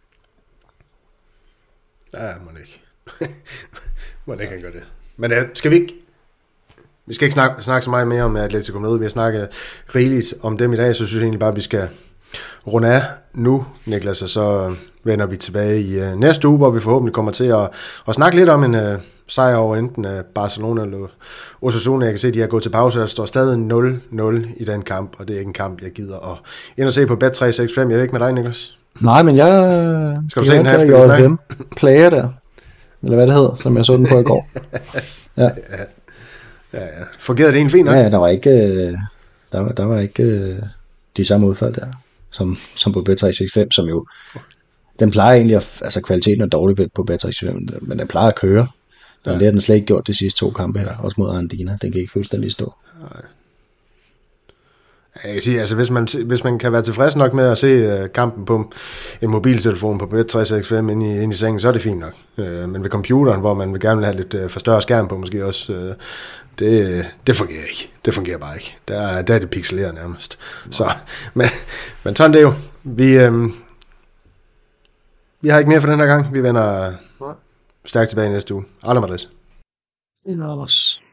Ja, må ikke. (laughs) må ikke han gør det. Men uh, skal vi ikke vi skal ikke snakke, snakke så meget mere om Atletico Madrid. Vi har snakket rigeligt om dem i dag, så synes jeg egentlig bare, at vi skal runde af nu, Niklas, og så vender vi tilbage i uh, næste uge, hvor vi forhåbentlig kommer til at, at snakke lidt om en, uh, sejr over enten Barcelona eller Osasuna. Jeg kan se, at de har gået til pause, og der står stadig 0-0 i den kamp, og det er ikke en kamp, jeg gider at ind og se på Bet365. Jeg er ikke med dig, Niklas. Nej, men jeg... Skal du se den her efter player der, eller hvad det hedder, som jeg så den på i går. (laughs) Ja. ja, ja. Fungerede det en fint nok? Ja, der var ikke, øh, der var, der var ikke øh, de samme udfald der, som, som på Bet365, som jo, den plejer egentlig at, altså kvaliteten er dårlig på Bet365, men den plejer at køre. Ja. det har den slet ikke gjort de sidste to kampe her, også mod Argentina. Den kan ikke fuldstændig stå. Nej. Jeg kan sige, altså hvis man, hvis man kan være tilfreds nok med at se uh, kampen på en mobiltelefon på Bet365 inde i, inde i sengen, så er det fint nok. Uh, men ved computeren, hvor man vil gerne vil have lidt uh, for større skærm på måske også, uh, det, det fungerer ikke. Det fungerer bare ikke. Der, der er det pixeleret nærmest. Så, (laughs) men, men sådan det er jo. Vi, øhm, vi har ikke mere for den her gang. Vi vender stærkt tilbage næste uge. Alle Madrid. En.